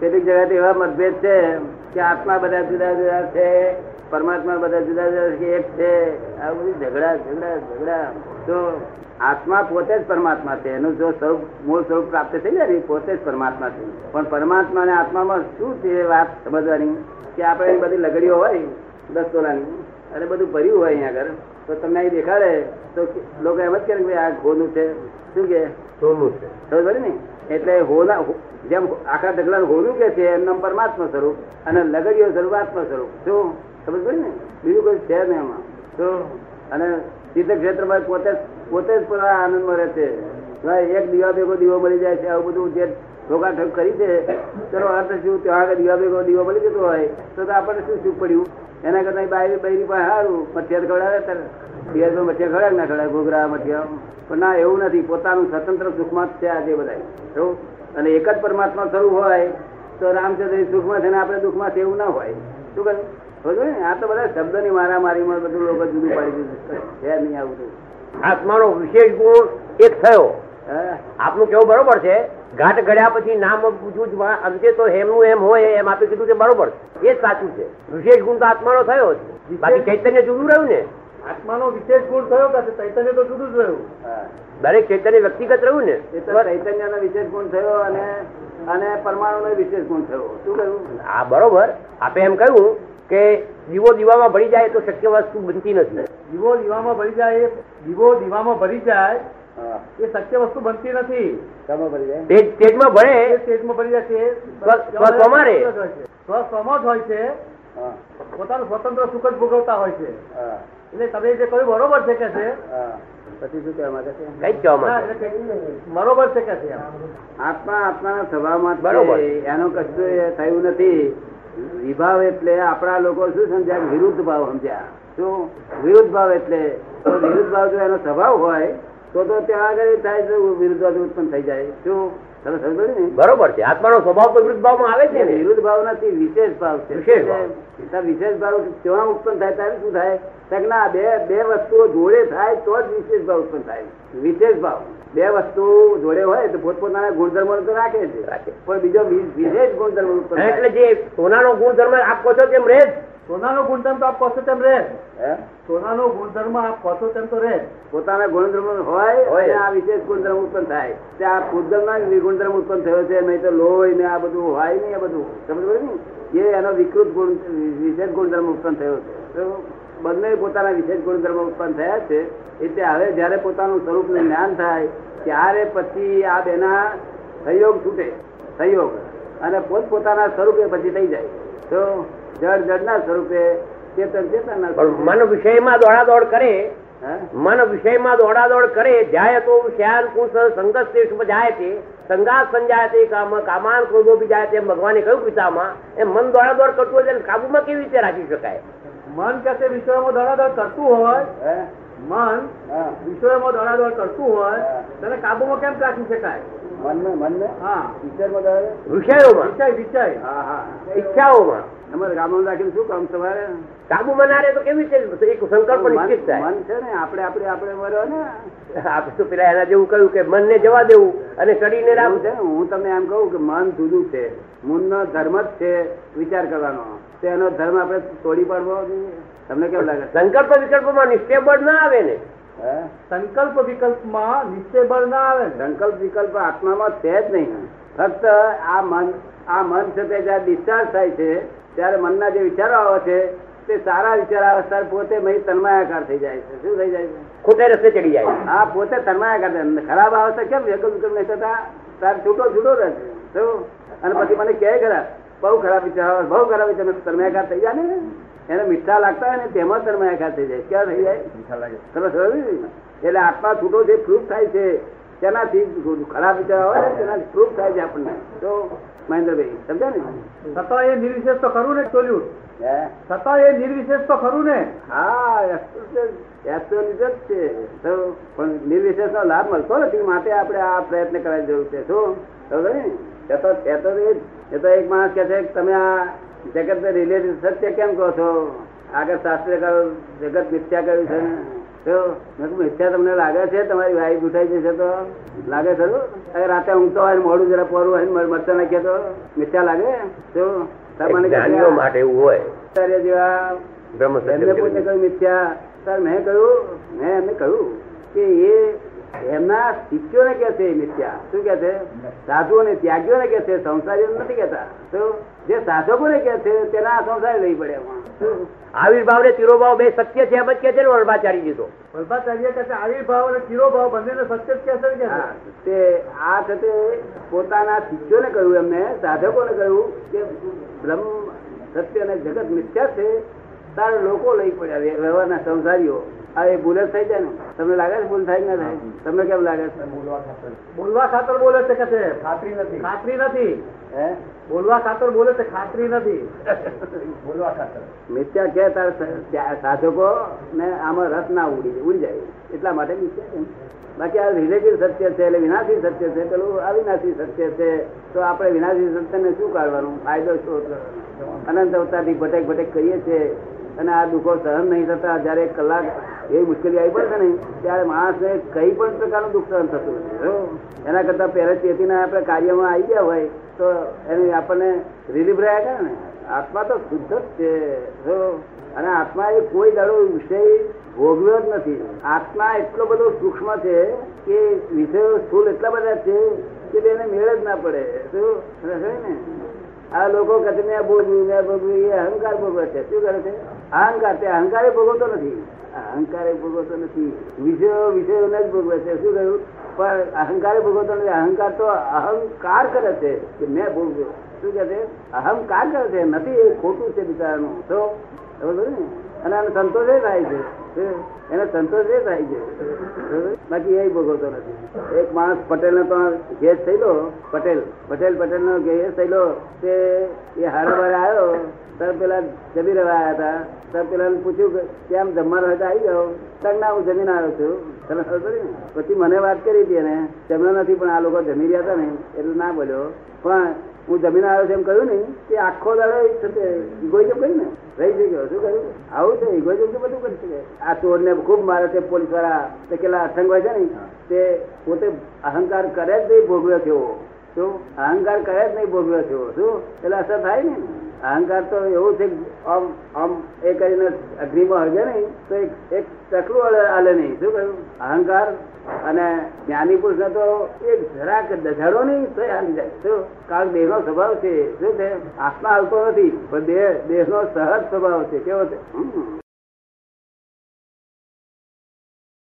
કેટલીક જગ્યાએ એવા મતભેદ છે કે આત્મા બધા જુદા જુદા છે, પરમાત્મા બધા જુદા જુદા છે, એક છે, આ બધું ઝઘડા ઝઘડા ઝઘડા. તો આત્મા પોતે જ પરમાત્મા છે, એનું જો સ્વરૂપ, મૂળ સ્વરૂપ પ્રાપ્ત થઈ જાય ને પોતે જ પરમાત્મા છે. પણ પરમાત્મા અને આત્મામાં શું છે વાત સમજવાની? કે આપણે બધી લગડીઓ હોય દસ તોલાની અને બધું ભર્યું હોય અહીંયા આગળ, તો તમને અહીં દેખાડે, તો લોકો એમ જ કે આ ગોનું છે. શું કે સોનું છે. ને? એટલે હોના જેમ આખા ઢગલા હોનું કે છે એમ નામ પરમાત્મા સ્વરૂપ અને લગડીઓ સ્વરૂપ આત્મા સ્વરૂપ. શું? સમજ પડે ને? બીજું કોઈ છે નહીં એમાં. તો અને તીર્થ ક્ષેત્રમાં પોતે જ- પોતે જ પણ આનંદમાં રહે છે. એક દીવા ભેગો દીવો મળી જાય છે આવું બધું જે ઠોકાઠોક કરી છે તેનો અર્થ શું? ત્યાં આગળ દીવા ભેગો દીવો મળી જતો હોય તો આપણને શું સુખ પડ્યું? એના કરતા બાયરી બૈરી પણ સારું મઠિયાર ખવડાવે ત્યારે. પિયરમાં મઠિયા ખવડાવે ના ખવડાવે ઘોઘરા મઠિયા પણ ના એવું નથી. પોતાનું સ્વતંત્ર સુખમાં જ છે આજે બધા? અને એક જ પરમાત્મા સ્વરૂપ હોય તો રામચંદ્ર સુખમાં છે ને આપણે દુઃખમાં છે એવું ના હોય. શું કહે? સમજો ને? આ તો બધા શબ્દની મારામારીમાં બધું લોકો જુદું પાડી દીધું છે. નહીં આવું આત્માનો વિશેષ ગુણ એક થયો. આપનું કેવું બરોબર છે. ઘાટ ઘડ્યા પછી નામ પૂછવું જ અંતે તો એમનું એમ હોય એમ આપે કીધું કે બરોબર એ જ સાચું છે. વિશેષ ગુણ તો આત્માનો થયો બાકી ચૈતન્ય જુદું રહ્યું ને. આત્માનો વિશેષ ગુણ થયો કે ચૈતન્ય તો જુદું જ રહ્યું? દરેક ચૈતન્ય વ્યક્તિગત રહ્યું ને? ચૈતન્યનો વિશેષ ગુણ થયો અને અને પરમાણુનો વિશેષ ગુણ થયો. શું કહ્યું? હા બરોબર. આપે એમ કહ્યું કે દીવો દીવામાં ભરી જાય તો શક્ય વસ્તુ બનતી નથી. દીવો દીવામાં ભરી જાય દીવો દીવામાં ભરી જાય એ શક્ય વસ્તુ બનતી નથી. સમો ભરે તેજમાં ભરી જાય છે. એ સ્વ- સ્વસ્વમાં જ હોય છે. પોતાનું સ્વતંત્ર સુખ જ ભોગવતા હોય છે. એટલે તમે જે કહ્યું બરોબર છે કે છે? પછી શું કહેવા માંગે છે? કઈ કહેવા માંગે બરોબર છે કે છે આત્મા આત્માના સ્વભાવમાં બરોબર. એનું કશું થયું નથી. વિભાવ એટલે આપણા લોકો શું સમજ્યા વિરુદ્ધ ભાવ સમજ્યા. શું? વિરુદ્ધ ભાવ એટલે વિરુદ્ધ ભાવ જો એનો સ્વભાવ હોય તો તો ત્યાં આગળ થાય છે વિરુદ્ધ ભાવ ઉત્પન્ન થઈ જાય. શું? તમે સમજો ને? બરોબર છે. આત્માનો સ્વભાવ તો વિરુદ્ધ ભાવમાં આવે છે વિરુદ્ધ ભાવ નથી વિશેષ ભાવ છે. વિશેષ ભાવ. કેવા ઉત્પન્ન થાય ત્યારે શું થાય? તો ના બે બે વસ્તુઓ જોડે થાય તો જ વિશેષ ભાવ ઉત્પન્ન થાય. વિશેષ ભાવ. બે વસ્તુ જોડે હોય તો પોતપોતાના ગુણધર્મો તો રાખે છે રાખે. પણ બીજો વિશેષ ગુણધર્મ ઉત્પન્ન એટલે જે સોનાનો ગુણધર્મ આપો છો તેમ રહે જ. સોનાનો ગુણધર્મ તો આપ કહો તેમ રહે? સોનાનો ગુણધર્મ આપ કહો તેમ તો રહે પોતાના ગુણધર્મ હોય હોય. અને આ વિશેષ ગુણધર્મ ઉત્પન્ન થાય. તે આ ગુણધર્મ ગુણધર્મ ઉત્પન્ન થયો છે નહીં તો લોહી ને આ બધું હોય નહીં આ બધું. સમજ ને? એ એનો વિકૃત ગુણ વિશેષ ગુણધર્મ ઉત્પન્ન થયો છે. તો બંને પોતાના વિશેષ ગુણધર્મ ઉત્પન્ન થયા છે. એટલે હવે જ્યારે પોતાનું સ્વરૂપને જ્ઞાન થાય ત્યારે પછી આ બેના સંયોગ છૂટે. સંયોગ. અને પોત પોતાના સ્વરૂપે પછી થઈ જાય. તો જડ જડના સ્વરૂપે ચેતન ચેતન મન વિષયમાં દોડાદોડ કરે હે? મન વિષયમાં દોડાદોડ કરે જાય તો શ્યાન કુશ સંગત જાય છે સંગાત સંજાય તે કામ કામાન ક્રોધો બી જાય છે ભગવાને કહ્યું ગીતામાં એ મન દોડાદોડ કરતું હોય કાબુમાં કેવી રીતે રાખી શકાય? મન કે તે વિષયોમાં દોડાદોડ કરતું હોય મન વિષયમાં વિષયોમાં દોડાદોડ કરતું હોય. તેને કાબુમાં કેમ રાખી શકાય? મન મન હા. વિષયમાં દોડે? વિષયોમાં? વિષય વિષય હા હા. ઈચ્છાઓમાં? અમારે ગામમાં રાખીને શું કામ સવારે કાબુમાં ના રહે તો કેવી રીતે? એક સંકલ્પ નિશ્ચિત થાય મન છે ને આપણે આપણે આપણે મરો ને. આપણે તો પેલા એના જેવું કહ્યું કે મનને જવા દેવું અને શરીરને રાખવું છે હું તમને એમ કહું કે મન જુદું છે. મનનો ધર્મ જ છે વિચાર કરવાનો. તેનો ધર્મ આપણે તોડી પાડવો જોઈએ. તમને કેવું લાગે? સંકલ્પ સંકલ્પ વિકલ્પમાં નિશ્ચય બળ ના આવે ને. સંકલ્પ સંકલ્પ વિકલ્પમાં નિશ્ચય બળ ના આવે સંકલ્પ વિકલ્પ આત્મામાં છે જ નહીં. ફક્ત આ મન આ મન છે તે જ્યારે ડિસ્ચાર્જ થાય છે ત્યારે મનના જે વિચારો આવે છે તે સારા વિચાર આવે ત્યારે પોતે મહી તન્માયાકાર થઈ જાય છે. શું થઈ જાય છે? ખોટે રસ્તે ચડી જાય હા પોતે તન્માયાકાર થાય. ખરાબ આવે તો કેમ વિકલ્પ વિકલ્પ નહીં થતા. તાર છૂટો છૂટો રહે છે શું? અને પછી મને કહે ખરા બહુ ખરાબ વિચાર આવે બહુ ખરાબ વિચાર તન્માયાકાર થઈ જાય. ને એને મીઠા લાગતા હોય ને તેમાં તન્માયાકાર થઈ જાય. ક્યાં થઈ જાય? મીઠા લાગે. ને? એટલે આત્મા છૂટો જે પ્રૂફ થાય છે. તેનાથી ખરાબ વિચાર આવે ને તેનાથી પ્રૂફ થાય છે આપણને. તો મહેન્દ્રભાઈ સમજ્યા ને? છતાં એ નિર્વિશેષ તો ખરું ને ચોલ્યું હે? છતાં એ નિર્વિશેષ તો ખરું ને? હા જ છે. તો પણ નિર્વિશેષ નો લાભ મળતો નથી. માટે આપણે આ પ્રયત્ન કરવાની જરૂર છે. શું? સમજો ને? તો એ તો એ તો એક માણસ કે છે કે તમે આ જગત ને રિલેટિવ સત્ય કેમ કહો છો? આગળ શાસ્ત્રે કહ્યું જગત મિથ્યા કહ્યું છે ને? મિથ્યા તમને લાગે છે? તમારી વાઈફ ઉઠાઈ જશે તો? લાગે ખરું. અરે રાતે ઊંઘતો હોય મોડું જરા પોરું હોય ને મર- નાખીએ તો મિથ્યા લાગે? તો તમારે મને માટે એવું હોય. આચાર્ય જેવા એમને પૂછે કહ્યું મિથ્યા. સર મેં કહ્યું મેં એમને કહ્યું કે એ એમના શિષ્યોને કે છે મિથ્યા. શું કે છે? સાધુઓને ત્યાગીઓને કે છે સંસારીઓ નથી કેતા તો જે સાધકોને કે છે તેના સંસારી લઈ પડે? આવિર્ભાવ ને તિરોભાવ બે સત્ય છે એમ જ કે છે ને વલ્ભાચાર્યજી તો. વલ્ભાચાર્ય કહે છે આવિર્ભાવ અને તિરોભાવ બંને સત્ય જ કે હા, તે આ સાથે પોતાના શિષ્યોને કહ્યું એમને સાધકોને કહ્યું કે બ્રહ્મ સત્ય અને જગત મિથ્યા છે. તારે લોકો લઈ પડ્યા વ્યવહારના સંસારીઓ. આ એ ભૂલ જ થઈ જાય ને. તમને લાગે છે ભૂલ થાય ના થાય તમને કેમ લાગે છે? બોલવા ખાતર. બોલે છે કે છે? ખાતરી નથી. ખાતરી નથી. હે? બોલવા ખાતર બોલે છે ખાતરી નથી. બોલવા ખાતર. મિથ્યા કે તાર સાધકો ને આમાં રસ ના ઉડી ઉડી જાય. એટલા માટે મિથ્યા બાકી આ રિલેટિવ સત્ય છે એટલે વિનાશી સત્ય છે પેલું અવિનાશી સત્ય છે. તો આપણે વિનાશી સત્યને શું કાઢવાનું? ફાયદો શું? અનંત અવતારથી ભટેક ભટેક કરીએ છીએ. અને આ દુઃખો સહન નહીં થતા જયારે એક કલાક એવી મુશ્કેલી આવી પડશે ને ત્યારે માણસને કઈ પણ પ્રકારનું દુઃખ સહન થતું નથી. એના કરતા પહેલા ચેતીને આપણે કાર્યમાં આવી ગયા હોય તો એને આપણને રિલીફ રહ્યા કરે ને. આત્મા તો શુદ્ધ જ છે. અને આત્મા એ કોઈ દાડો વિષય ભોગવ્યો જ નથી. આત્મા એટલો બધો સૂક્ષ્મ છે કે વિષયો સ્થૂલ એટલા બધા છે કે તેને મેળ જ ના પડે. શું ને? આ લોકો કહે છે ને ભોગવ્યું મેં ભોગવ્યું એ અહંકાર ભોગવે છે. શું કરે છે? અહંકાર તે અહંકારે ભોગવતો નથી. અહંકારે ભોગવતો નથી. વિષયો, વિષયોને જ ભોગવે છે. શું કહ્યું પણ અહંકારે ભોગવતો નથી. અહંકાર તો અહંકાર કરે છે કે મેં ભોગવ્યો. શું કહે છે? અહંકાર કરે છે. નથી, એ ખોટું છે બિચારાનું. તો ખબર ને? અને એને સંતોષ એ થાય છે. એને સંતોષ એ થાય છે. બાકી એ ભોગવતો નથી. એક માણસ પટેલ નો તો ગેસ થયેલો. પટેલ પટેલ પટેલ નો ગેસ થયેલો તે એ હારા બારે આવ્યો. તર પેલા જમી રહ્યા હતા. તર પેલા પૂછ્યું કે, કેમ જમવાનો હોય તો આવી ગયો તર ના, હું જમીન આવ્યો છું. તને ખબર ને? પછી મને વાત કરી હતી એને. તેમણે નથી, પણ આ લોકો જમી રહ્યા હતા ને, એટલે ના બોલ્યો. પણ હું જમીન આવ્યો છે. એમ કહ્યું ને, કે આખો દાડો ગોઈ કેમ કહ્યું ને? રહી જઈ ગયો. શું કર્યું આવું છે? ઇગોઇઝમ તો બધું કરી શકે. આ ચોર ને ખૂબ મારે તે પોલીસવાળા તે કેટલા હોય છે ને? તે પોતે અહંકાર કરે જ નહીં ભોગવ્યો થયો શું? અહંકાર કરે જ નહીં ભોગવ્યો થયો શું? એટલે અસર થાય ને? અહંકાર તો એવું છે આમ આમ એ કરીને અગ્નિમાં હળગે નહીં, તો એક ટકલું હાલે- નહીં. શું કહ્યું? અહંકાર અને જ્ઞાની પુરુષ તો એક જરાક દઝાડો નહીં, તો હાલી જાય. શું? કારણ દેહ નો સ્વભાવ છે. શું છે? આત્મા હાલતો નથી, પણ દેહ દેહ નો સહજ સ્વભાવ છે. કેવો છે.